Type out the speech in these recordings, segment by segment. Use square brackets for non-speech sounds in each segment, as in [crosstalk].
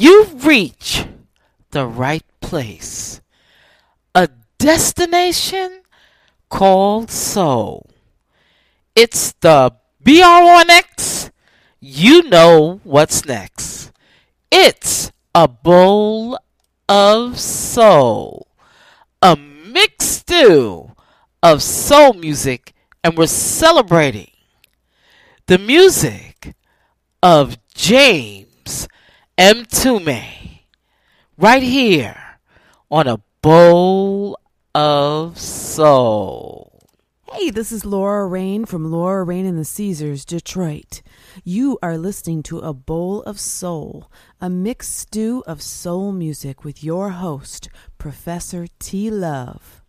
You've reached the right place. A destination called soul. It's the BR1X. You know what's next. It's a bowl of soul. A mixed stew of soul music, and we're celebrating the music of James Mtume right here on a bowl of soul. Hey, this is Laura Rain from Laura Rain and the Caesars, Detroit. You are listening to A Bowl of Soul, a mixed stew of soul music with your host, Professor T. Love.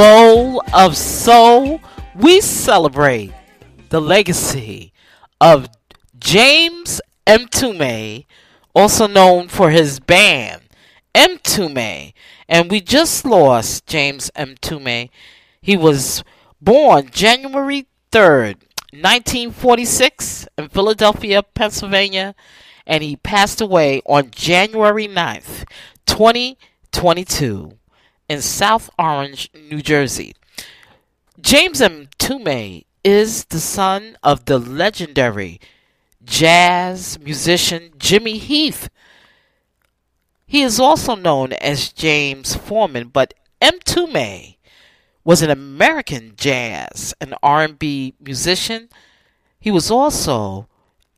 Bowl of soul, we celebrate the legacy of James Mtume, also known for his band Mtume, and we just lost James Mtume. He was born January 3rd, 1946 in Philadelphia, Pennsylvania, and he passed away on January 9th, 2022 in South Orange, New Jersey. James M. Mtume is the son of the legendary jazz musician Jimmy Heath. He is also known as James Forman, but M. Mtume was an American jazz and R&B musician. He was also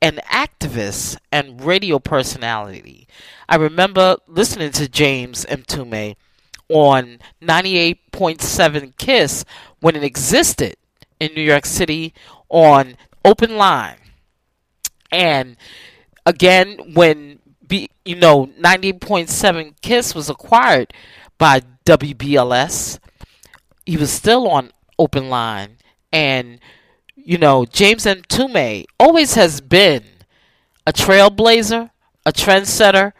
an activist and radio personality. I remember listening to James M. Mtume on 98.7 Kiss when it existed in New York City on Open Line. And again, when B, you know 98.7 Kiss was acquired by WBLS, he was still on Open Line. And, you know, James M. Mtume always has been a trailblazer, a trendsetter,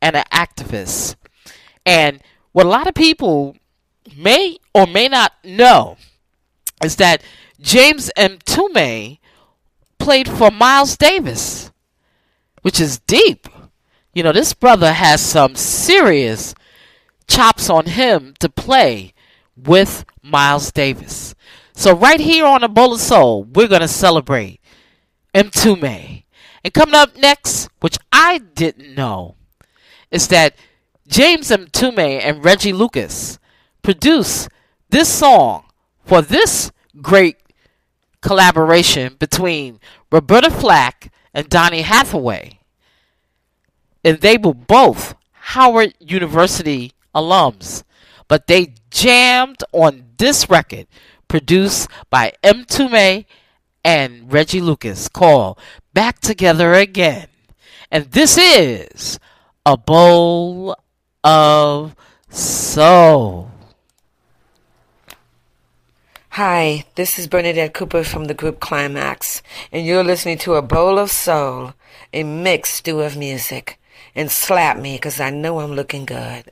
and an activist. And what a lot of people may or may not know is that James Mtume played for Miles Davis, which is deep. You know, this brother has some serious chops on him to play with Miles Davis. So right here on the Bowl of Soul, we're gonna celebrate Mtume. And coming up next, which I didn't know, is that James M. Mtume and Reggie Lucas produced this song for this great collaboration between Roberta Flack and Donny Hathaway. And they were both Howard University alums, but they jammed on this record produced by M. Mtume and Reggie Lucas called Back Together Again. And this is a bowl of soul. Hi, this is Bernadette Cooper from the group Klymaxx, and you're listening to A Bowl of Soul, a mixed stew of music. And slap me, because I know I'm looking good.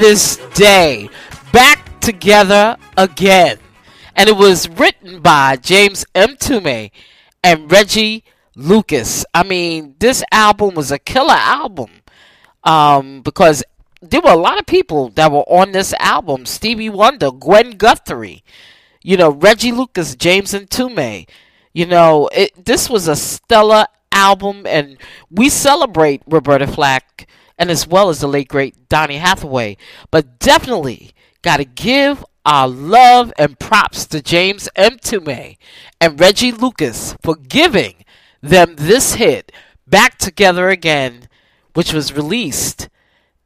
This day. Back together again. And it was written by James Mtume and Reggie Lucas. I mean, this album was a killer album um, because there were a lot of people that were on this album Stevie Wonder, Gwen Guthrie, you know, Reggie Lucas, James Mtume. You know, it, this was a stellar album, and we celebrate Roberta Flack and as well as the late great Donny Hathaway. But definitely got to give our love and props to James M. And Reggie Lucas for giving them this hit, Back Together Again, which was released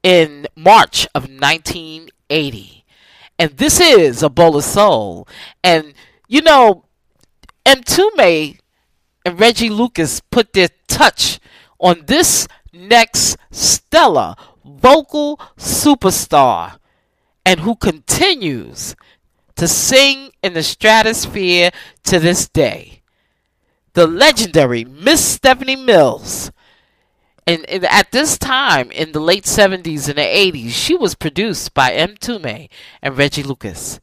in March of 1980. And this is a bowl of soul. And, you know, M. And Reggie Lucas put their touch on this next stellar vocal superstar and who continues to sing in the stratosphere to this day. The legendary Miss Stephanie Mills. And, and at this time, in the late 70s and the 80s, she was produced by Mtume and Reggie Lucas.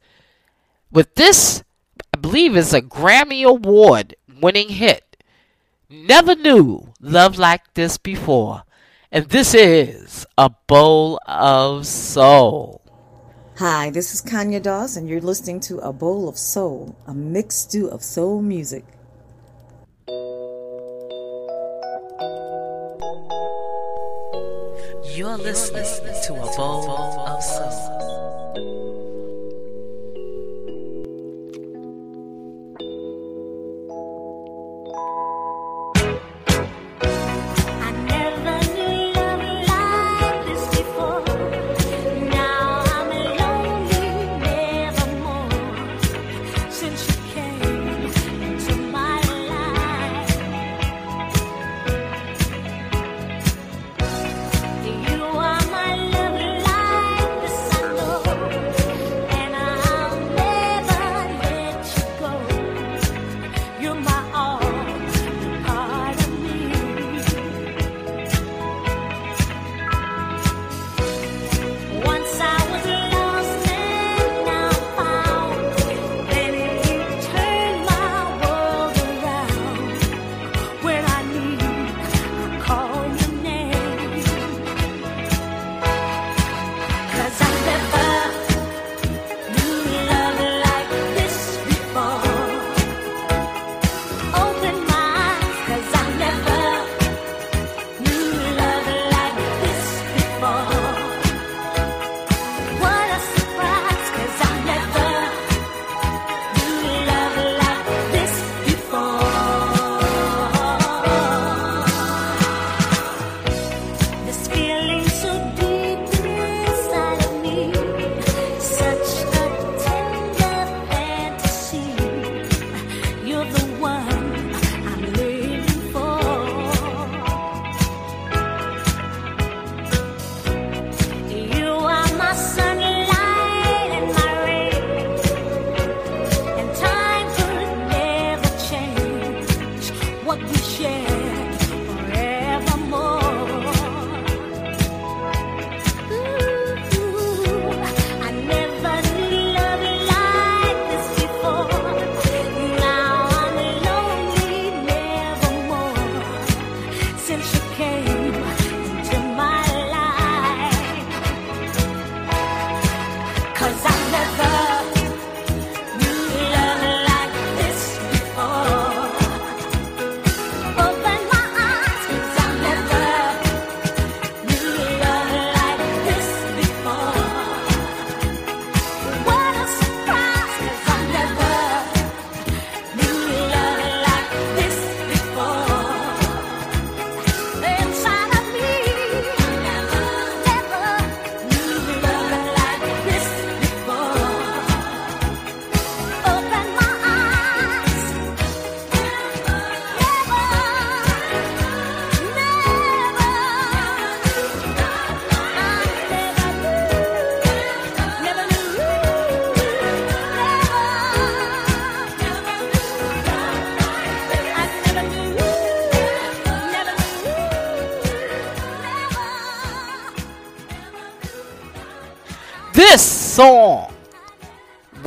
With this, I believe is a Grammy Award winning hit. Never knew love like this before. And this is a bowl of soul. Hi, this is Kanya Doss, and you're listening to A Bowl of Soul, a mixed stew of soul music. You're listening to a bowl of soul.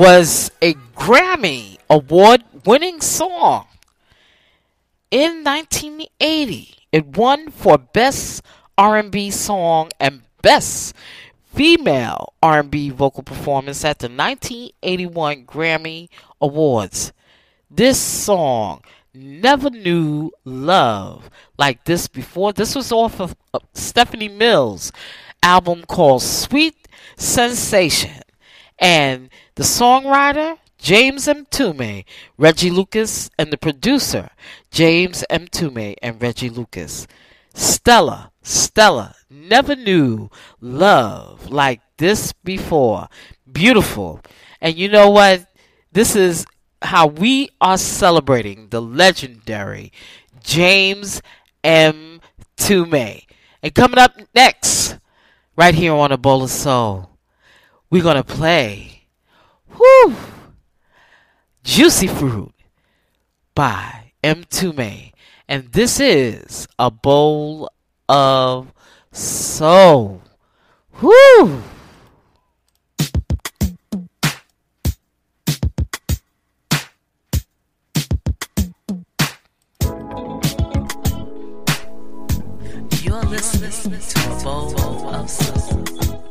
Was a Grammy award winning song. In 1980, it won for best R&B song and best female R&B vocal performance at the 1981 Grammy Awards. This song never knew love like this before. This was off of uh, Stephanie Mills' album called Sweet Sensation. And the songwriter, James Mtume, Reggie Lucas, and the producer, James Mtume and Reggie Lucas. Stella, Stella never knew love like this before. Beautiful. And you know what? This is how we are celebrating the legendary James M. Tume. And coming up next, right here on A Bowl of Soul, we're to play whew, Juicy Fruit by Mtume. And this is A Bowl of Soul. Whew. You're listening to a bowl of soul.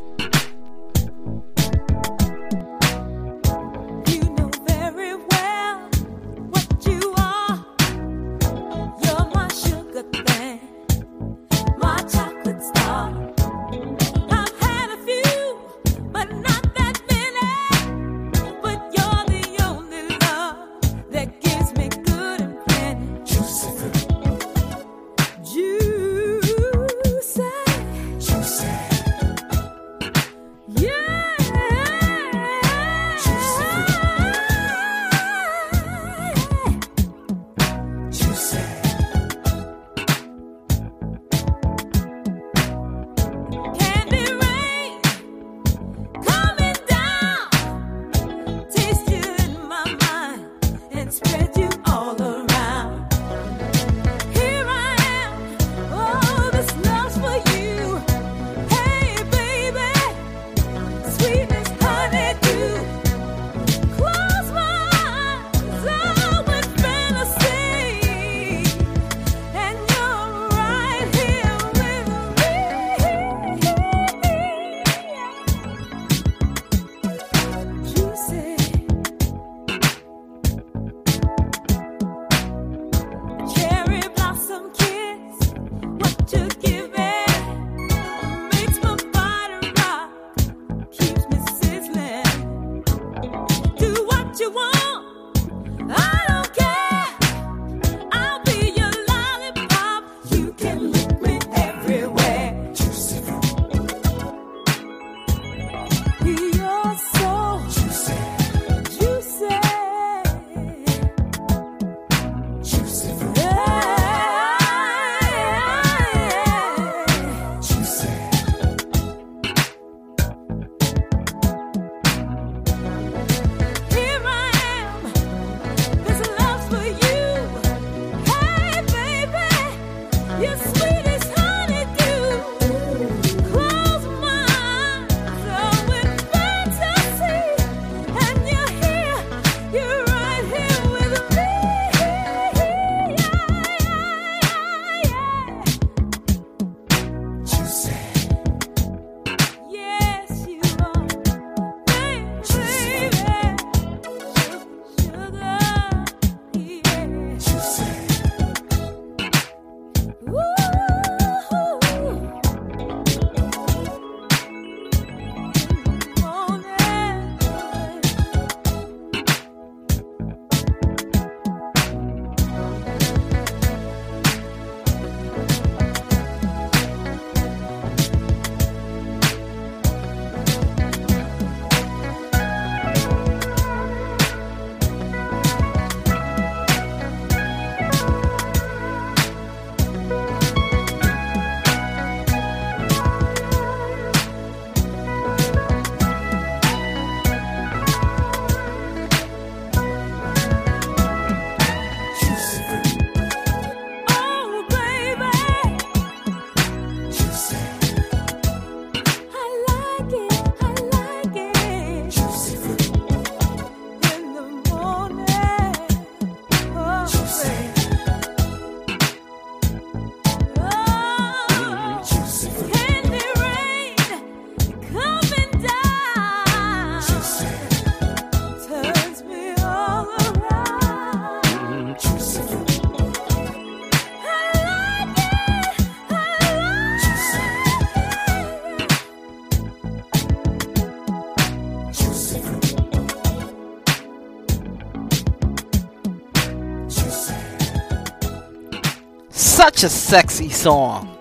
Such a sexy song.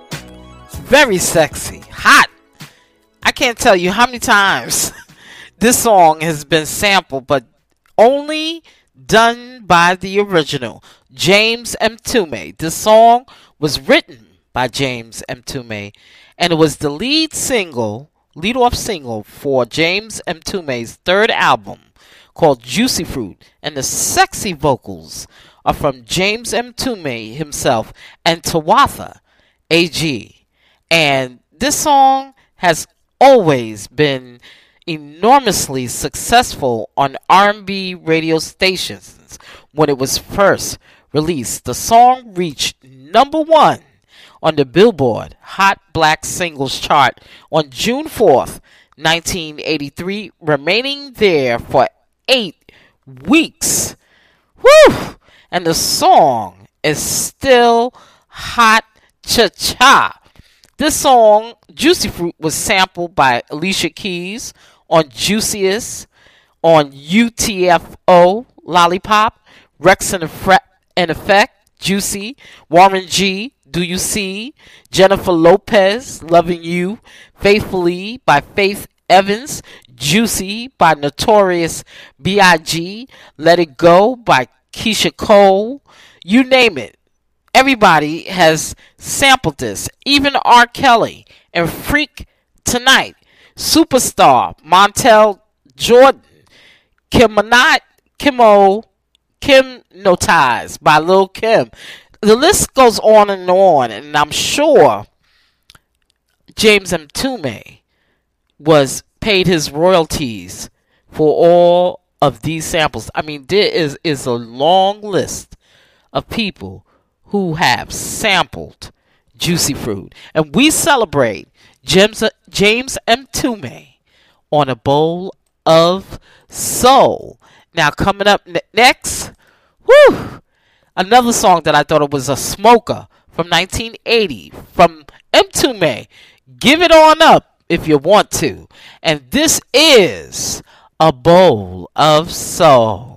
Very sexy. Hot. I can't tell you how many times [laughs] this song has been sampled, but only done by the original, James Mtume. This song was written by James Mtume, and it was the lead single, lead off single for James Mtume's third album called Juicy Fruit, and the sexy vocals are from James Mtume himself and Tawatha Agee. And this song has always been enormously successful on R&B radio stations when it was first released. The song reached number 1 on the Billboard Hot Black Singles chart on June 4th, 1983, remaining there for 8 weeks. Woo! And the song is still hot cha cha. This song, Juicy Fruit, was sampled by Alicia Keys on Juiciest, on UTFO, Lollipop, Wreckx-N-Effect, Effect Juicy, Warren G, Do You See, Jennifer Lopez, Loving You, Faithfully by Faith Evans, Juicy by Notorious B.I.G., Let It Go by Keyshia Cole, you name it. Everybody has sampled this. Even R. Kelly and Freak Tonight, Superstar, Montell Jordan, Kim Minaj, Kimo, Kim by Lil Kim. The list goes on and on, and I'm sure James Mtume was paid his royalties for all of these samples. I mean, there is, is a long list of people who have sampled Juicy Fruit. And we celebrate James, James M. Mtume on a bowl of soul. Now, coming up ne- next, whew, another song that I thought it was a smoker from 1980 from M. Mtume. Give it on up if you want to. And this is a bowl of soul.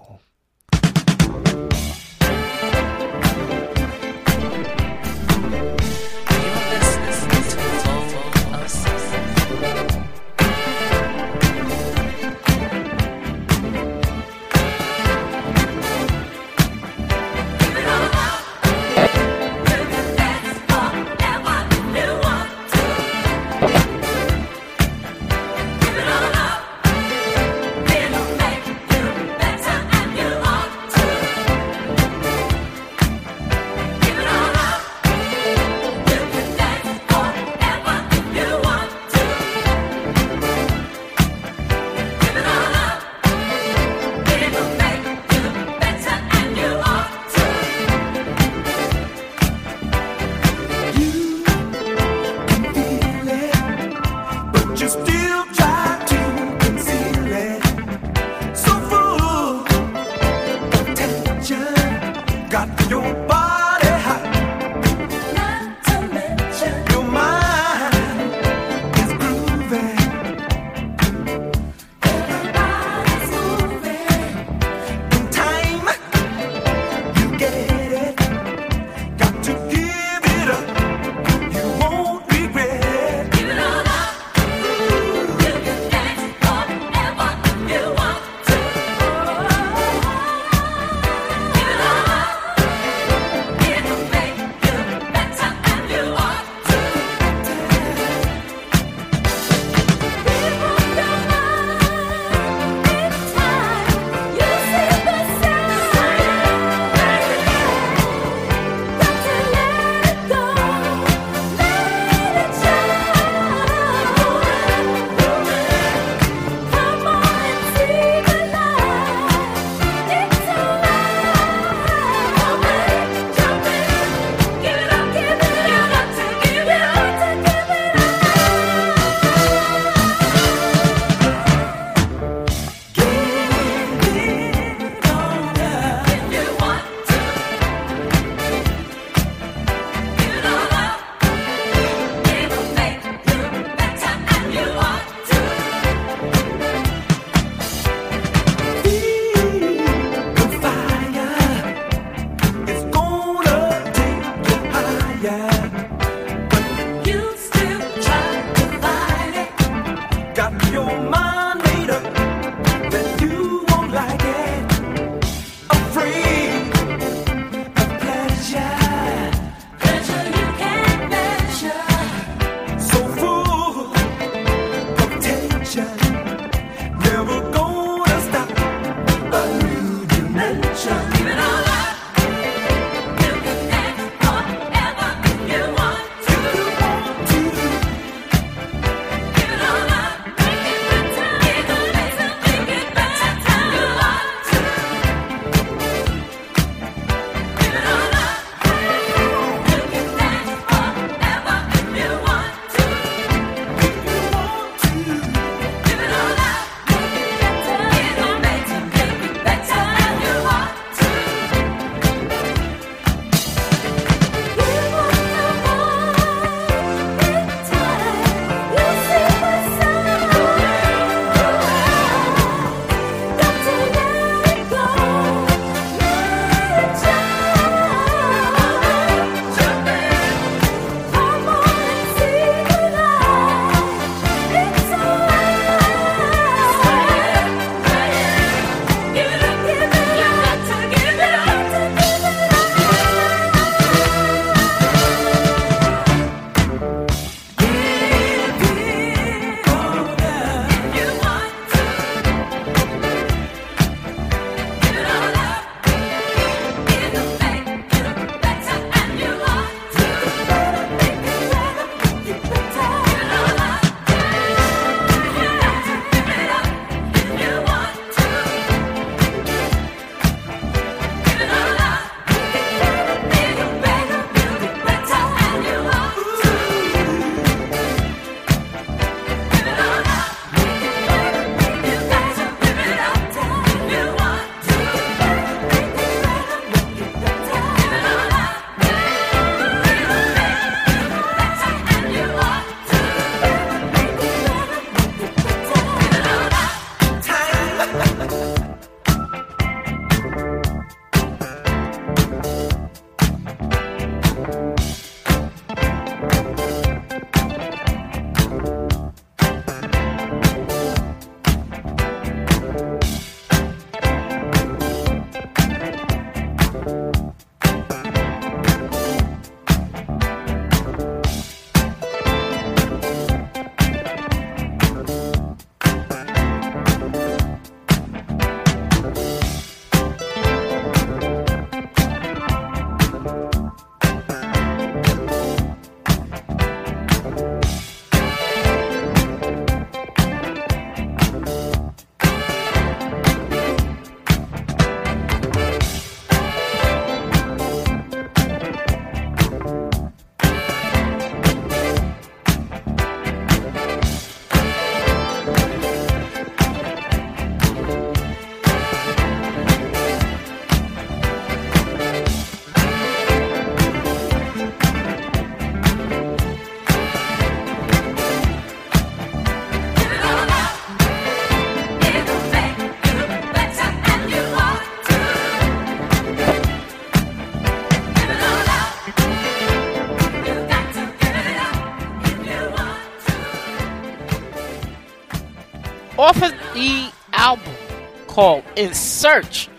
Called In Search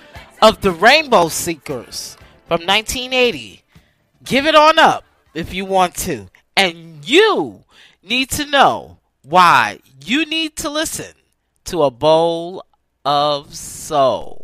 of the Rainbow Seekers from 1980. Give it on up if you want to. And you need to know why you need to listen to a bowl of soul.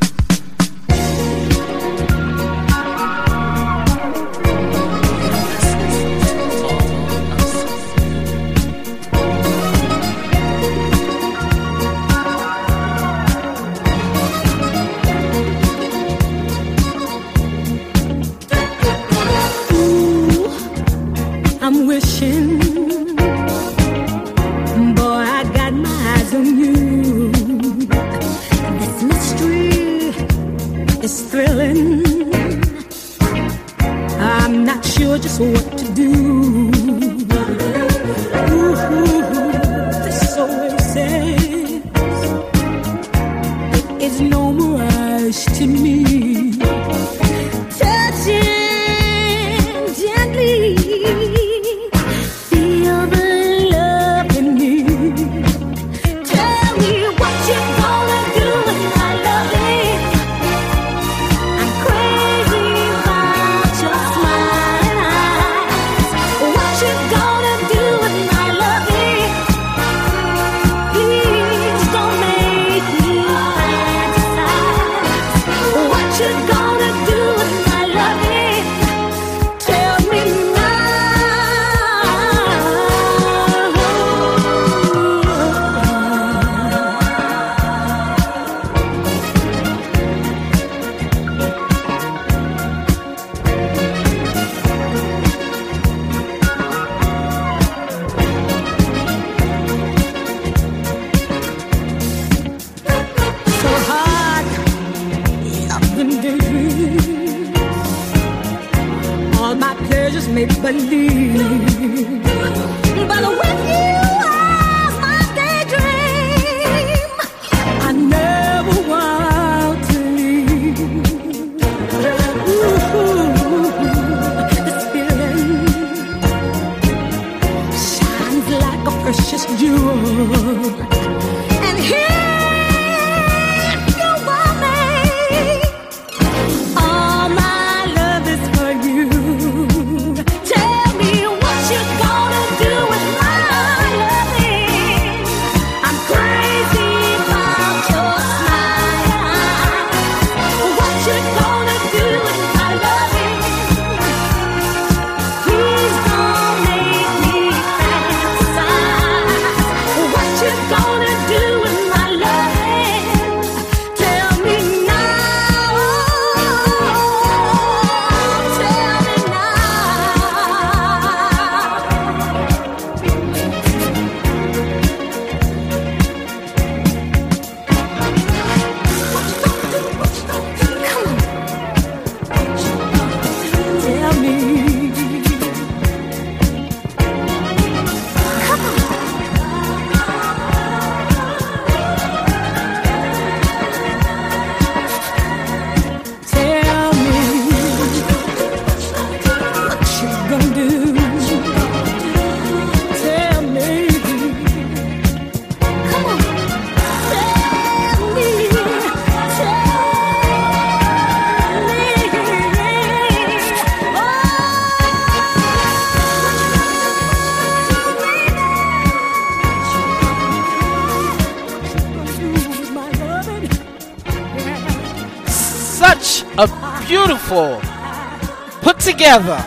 Together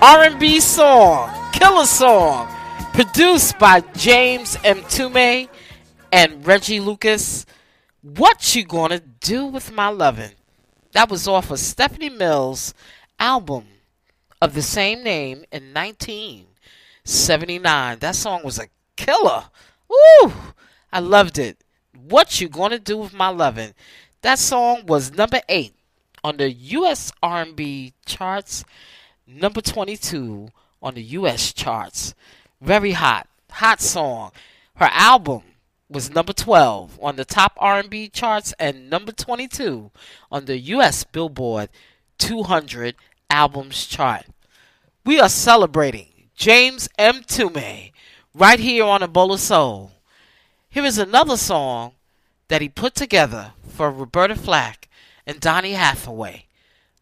R&B song, killer song, produced by James Mtume and Reggie Lucas. What you gonna do with my lovin'? That was off of Stephanie Mills' album of the same name in 1979. That song was a killer. Woo! I loved it. What you gonna do with my lovin'? That song was number eight on the U.S. R&B charts, number 22 on the U.S. charts. Very hot, hot song. Her album was number 12 on the top R&B charts and number 22 on the US Billboard 200 albums chart. We are celebrating James Mtume right here on A Bowl of Soul. Here is another song that he put together for Roberta Flack and Donny Hathaway.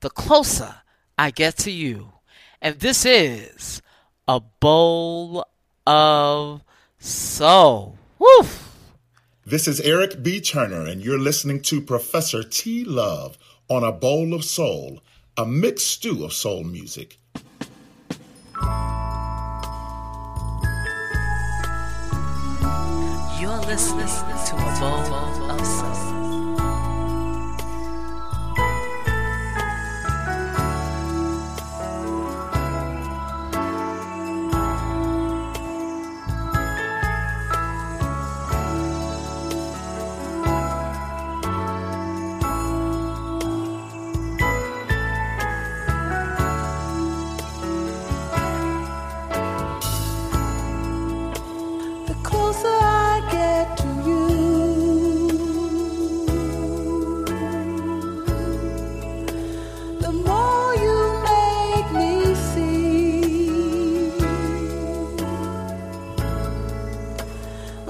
The closer I get to you. And this is A Bowl of Soul. Woof! This is Eric B. Turner, and you're listening to Professor T. Love on A Bowl of Soul, a mixed stew of soul music. You're listening to a bowl of soul.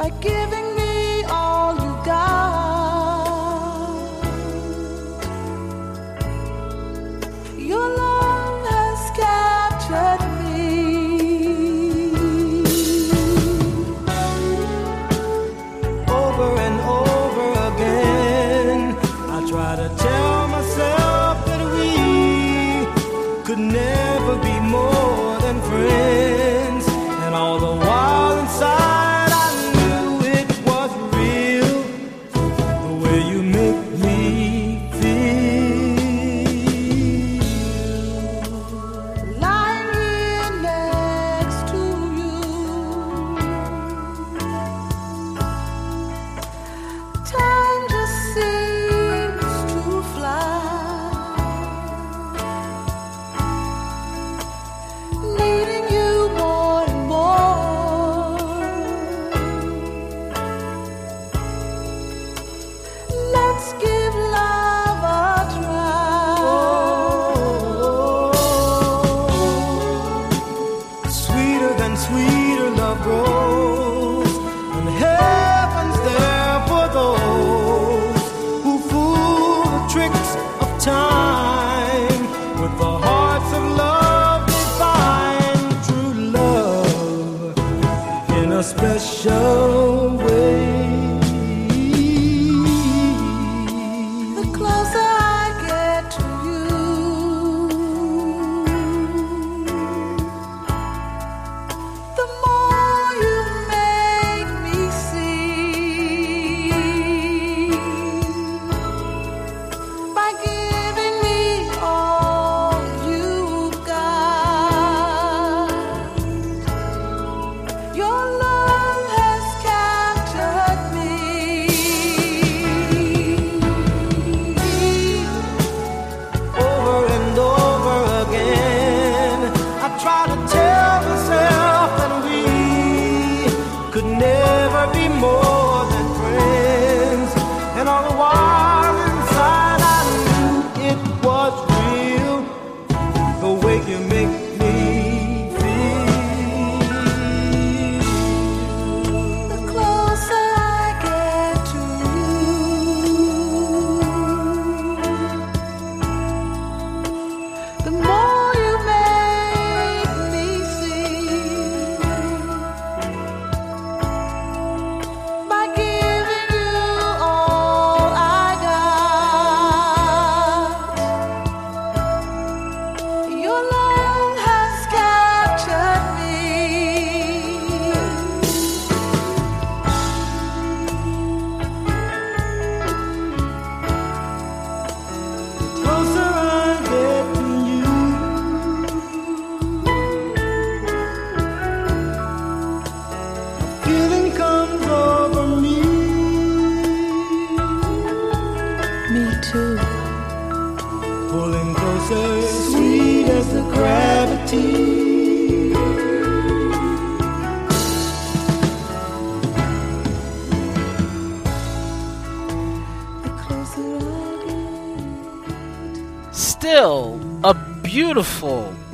By giving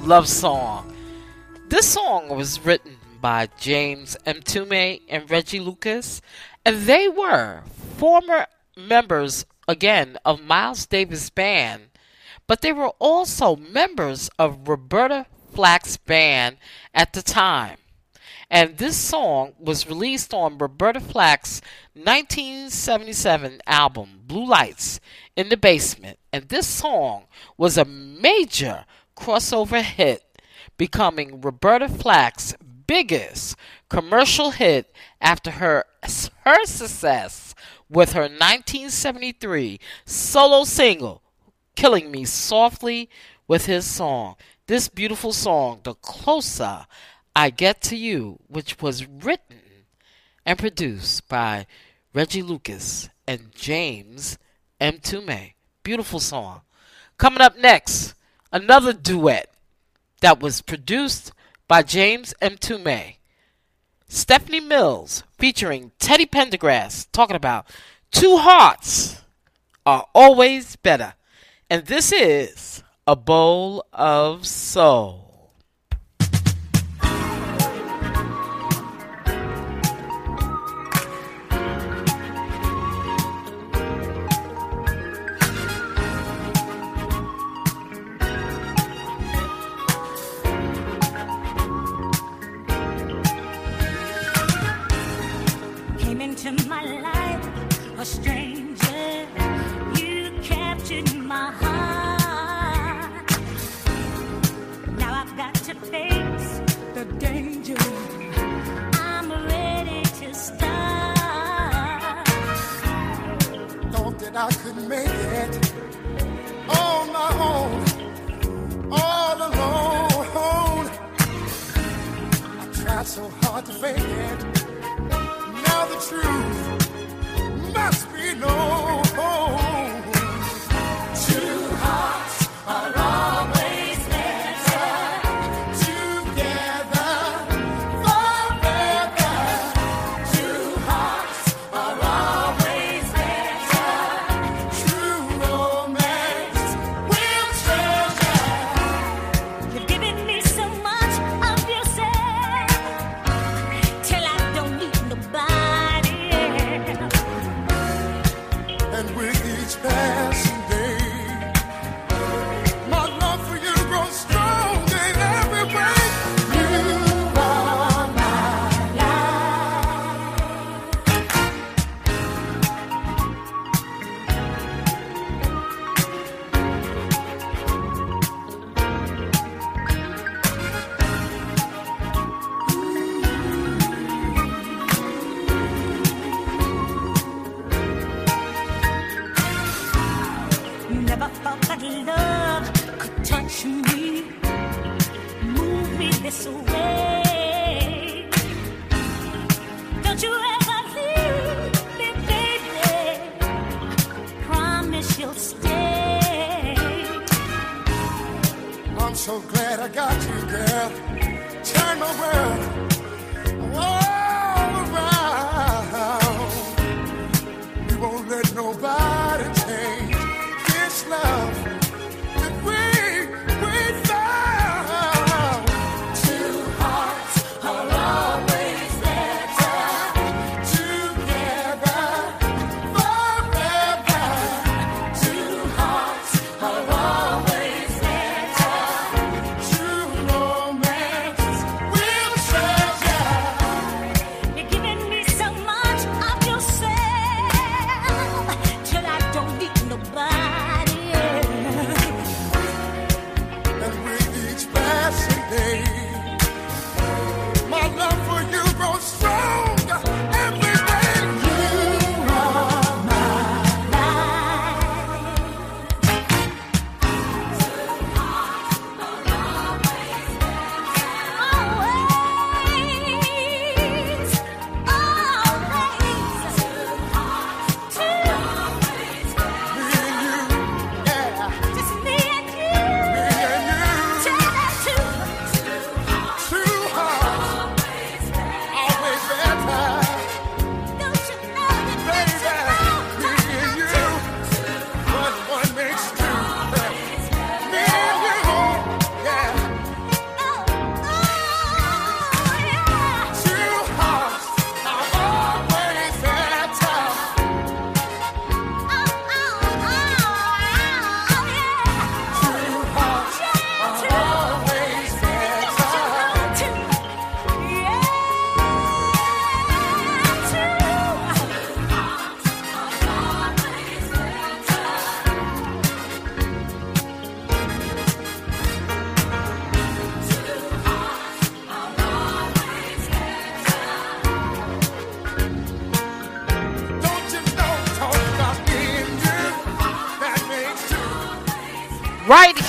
love song. This song was written by James Mtume and Reggie Lucas, and they were former members again of Miles Davis Band, but they were also members of Roberta Flack's band at the time. And this song was released on Roberta Flack's 1977 album, Blue Lights in the Basement. And this song was a major crossover hit, becoming Roberta Flack's biggest commercial hit after her, her success with her 1973 solo single, Killing Me Softly with his song. This beautiful song, The Closer I Get to You, which was written and produced by Reggie Lucas and James Mtume. Beautiful song. Coming up next, another duet that was produced by James Mtume. Stephanie Mills featuring Teddy Pendergrass talking about two hearts are always better. And this is a bowl of soul.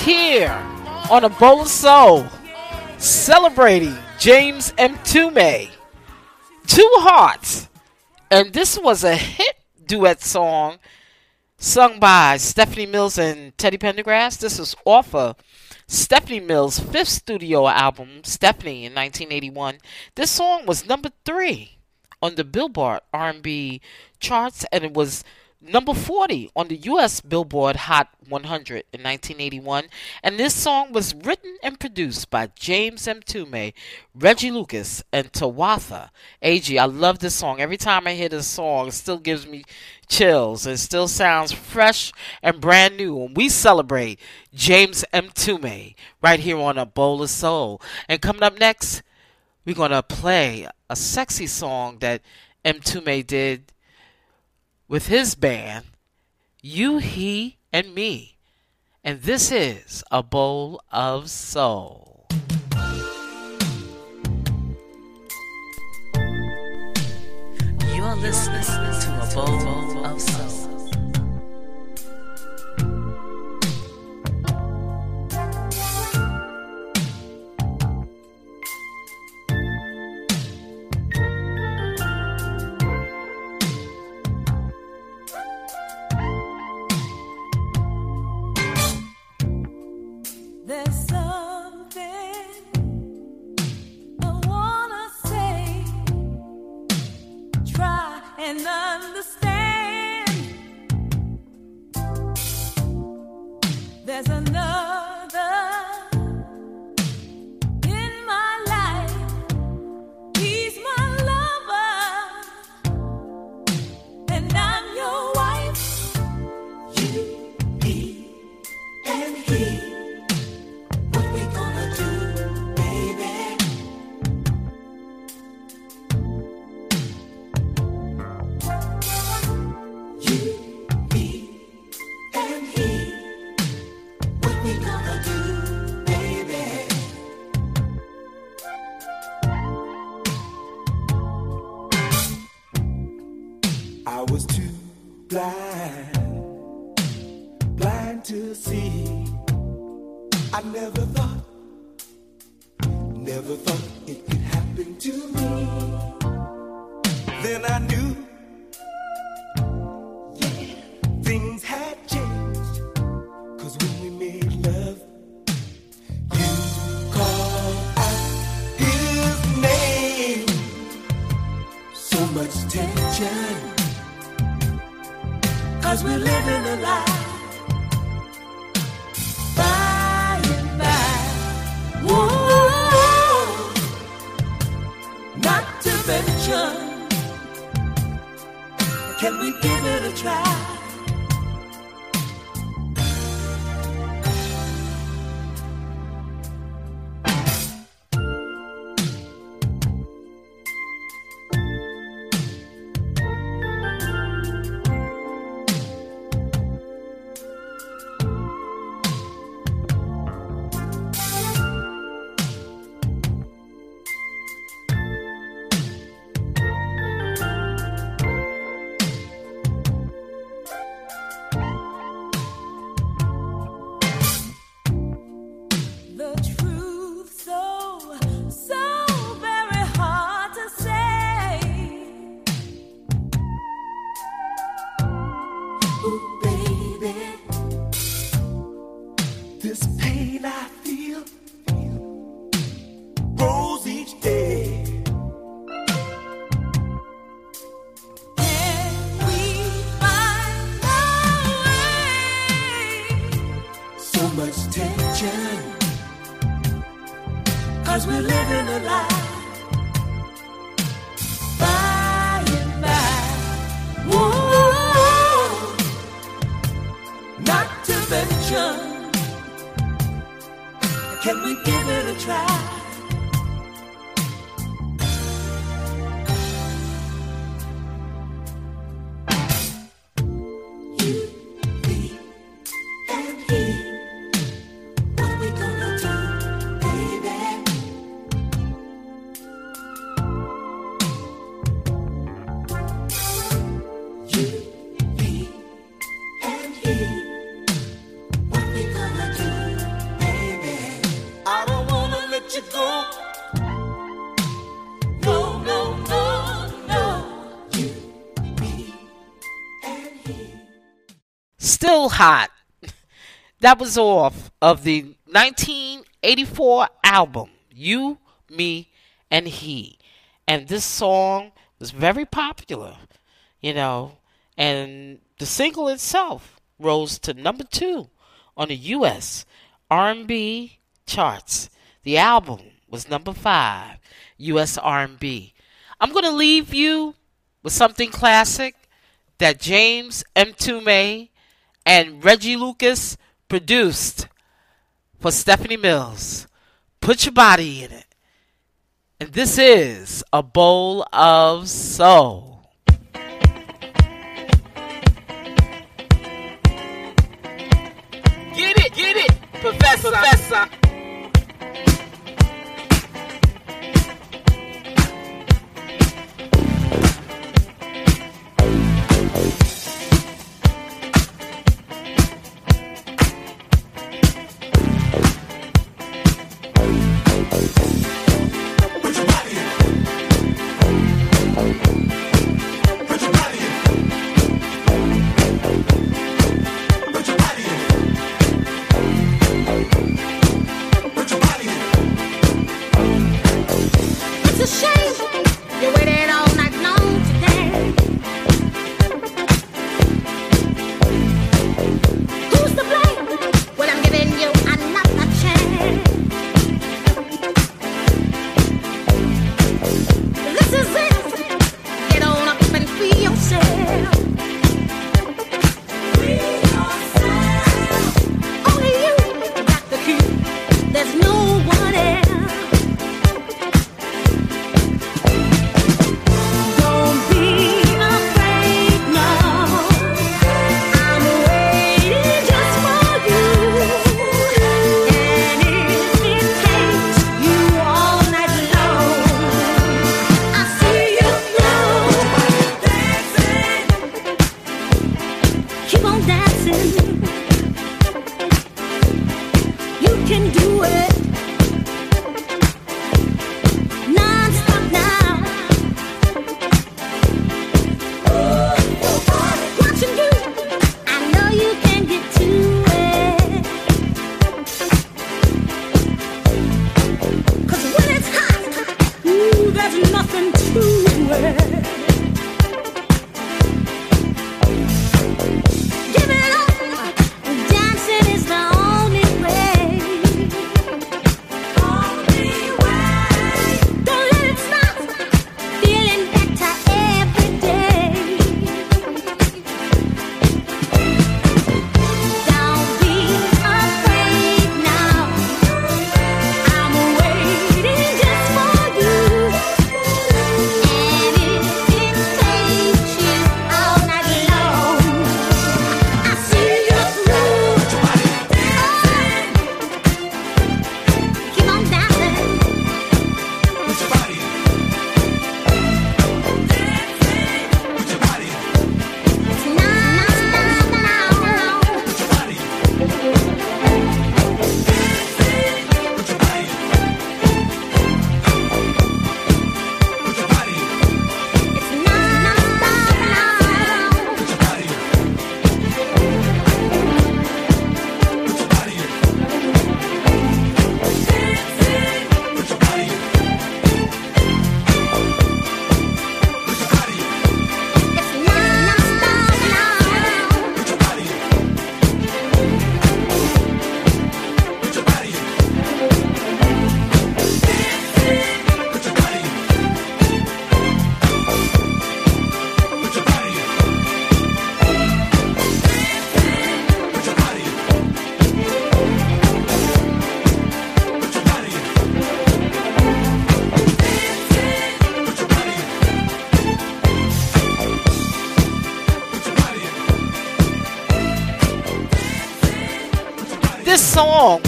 Here on a bowl of soul, celebrating James Mtume, Two Hearts. And this was a hit duet song sung by Stephanie Mills and Teddy Pendergrass. This is off of Stephanie Mills' fifth studio album, Stephanie, in 1981. This song was number three on the Billboard R&B charts, and it was number 40 on the U.S. Billboard Hot 100 in 1981. And this song was written and produced by James Mtume, Reggie Lucas, and Tawatha Agee I love this song. Every time I hear this song, it still gives me chills. It still sounds fresh and brand new. And we celebrate James Mtume right here on A Bowl of Soul. And coming up next, we're going to play a sexy song that Mtume did with his band, You, He, and Me. And this is A Bowl of Soul. You are listening to a bowl of soul. To see. I never thought, never thought it could happen to me. Then I knew, yeah, things had changed. Cause when we made love, you called out his name. So much tension. Cause we're living a lie. Can we give it a try? Can we give it a try? Hot. That was off of the 1984 album, You, Me, and He. And this song was very popular, you know, and the single itself rose to number two on the U.S. R&B charts. The album was number five, U.S. R&B. I'm going to leave you with something classic that James Mtume and Reggie Lucas produced for Stephanie Mills. Put your body in it. And this is a bowl of soul. Get it, get it, Professor. Professor.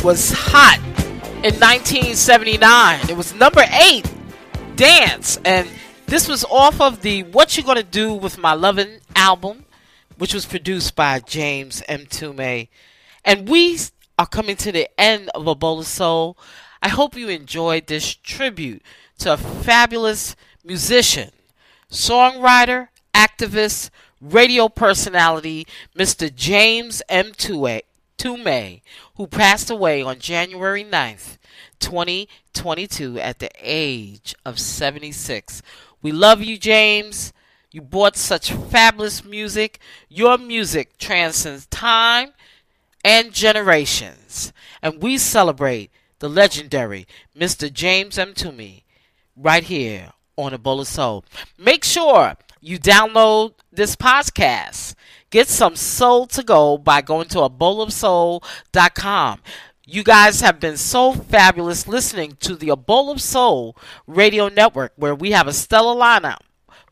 Was hot in 1979. It was number eight, Dance. And this was off of the What You Gonna Do With My Lovin' album, which was produced by James Mtume. And we are coming to the end of A Bowl of Soul. I hope you enjoyed this tribute to a fabulous musician, songwriter, activist, radio personality Mr. James Mtume, who passed away on January 9th, 2022, at the age of 76. We love you, James. You brought such fabulous music. Your music transcends time and generations. And we celebrate the legendary Mr. James Mtume right here on A Bowl of Soul. Make sure you download this podcast. Get some soul to go by going to a bowl of soul.com. You guys have been so fabulous listening to the A Bowl of Soul radio network where we have a stellar lineup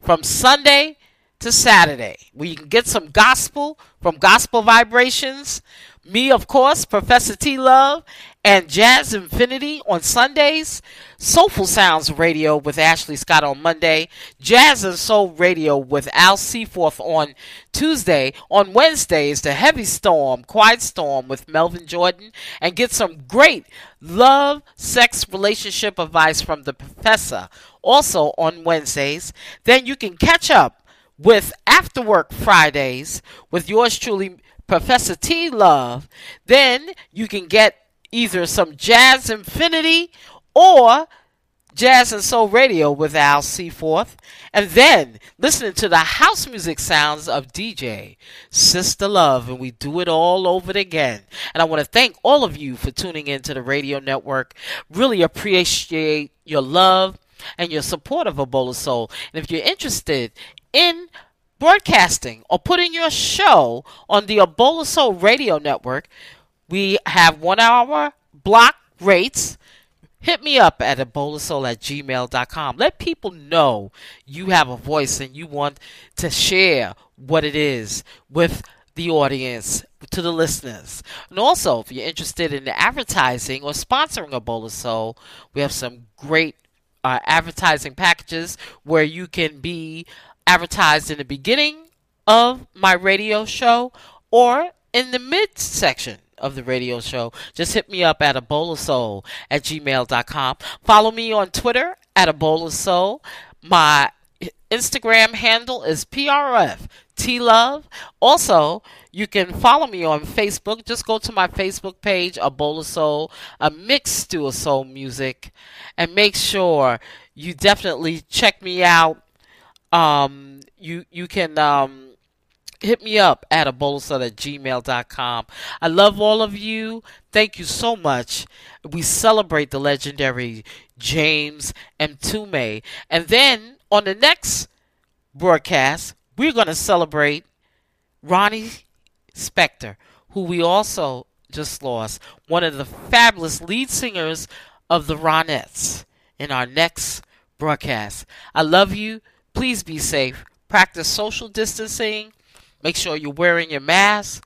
from Sunday to Saturday where you can get some gospel from Gospel Vibrations. Me, of course, Professor T Love, and Jazz Infinity on Sundays. Soulful Sounds Radio with Ashley Scott on Monday. Jazz and Soul Radio with Al Seaforth on Tuesday. On Wednesdays, The Heavy Storm, Quiet Storm with Melvin Jordan. And get some great love, sex, relationship advice from the professor also on Wednesdays. Then you can catch up with After Work Fridays with yours truly, Professor T Love. Then you can get either some Jazz Infinity or Jazz and Soul Radio with Al Seaforth, and then listening to the house music sounds of DJ Sister Love, and we do it all over again. And I want to thank all of you for tuning in to the radio network. Really appreciate your love and your support of A Bowl of Soul. And if you're interested in broadcasting or putting your show on the A Bowl of Soul radio network, we have one hour block rates. Hit me up at soul at gmail.com. Let people know you have a voice and you want to share what it is with the audience, to the listeners. And also, if you're interested in advertising or sponsoring a bowl of soul, we have some great uh, advertising packages where you can be advertised in the beginning of my radio show or in the mid section of the radio show. Just hit me up at a bowl of soul at gmail.com. Follow me on Twitter at a bowl of soul. My Instagram handle is PRF T Love. Also, you can follow me on Facebook. Just go to my Facebook page, A Bowl of Soul, a mix stew of soul music, and make sure you definitely check me out. Um, you you can um, hit me up at a bowl of soul at gmail.com. I love all of you. Thank you so much. We celebrate the legendary James Mtume. And then on the next broadcast, we're going to celebrate Ronnie Spector, who we also just lost, one of the fabulous lead singers of the Ronettes, in our next broadcast. I love you. Please be safe. Practice social distancing. Make sure you're wearing your mask.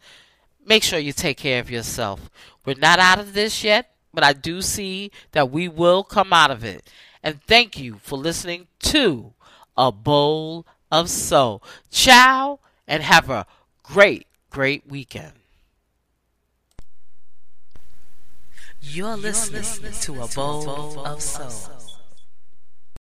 Make sure you take care of yourself. We're not out of this yet, but I do see that we will come out of it. And thank you for listening to A Bowl of Soul. Ciao and have a great, great weekend. You're listening to a bowl of soul.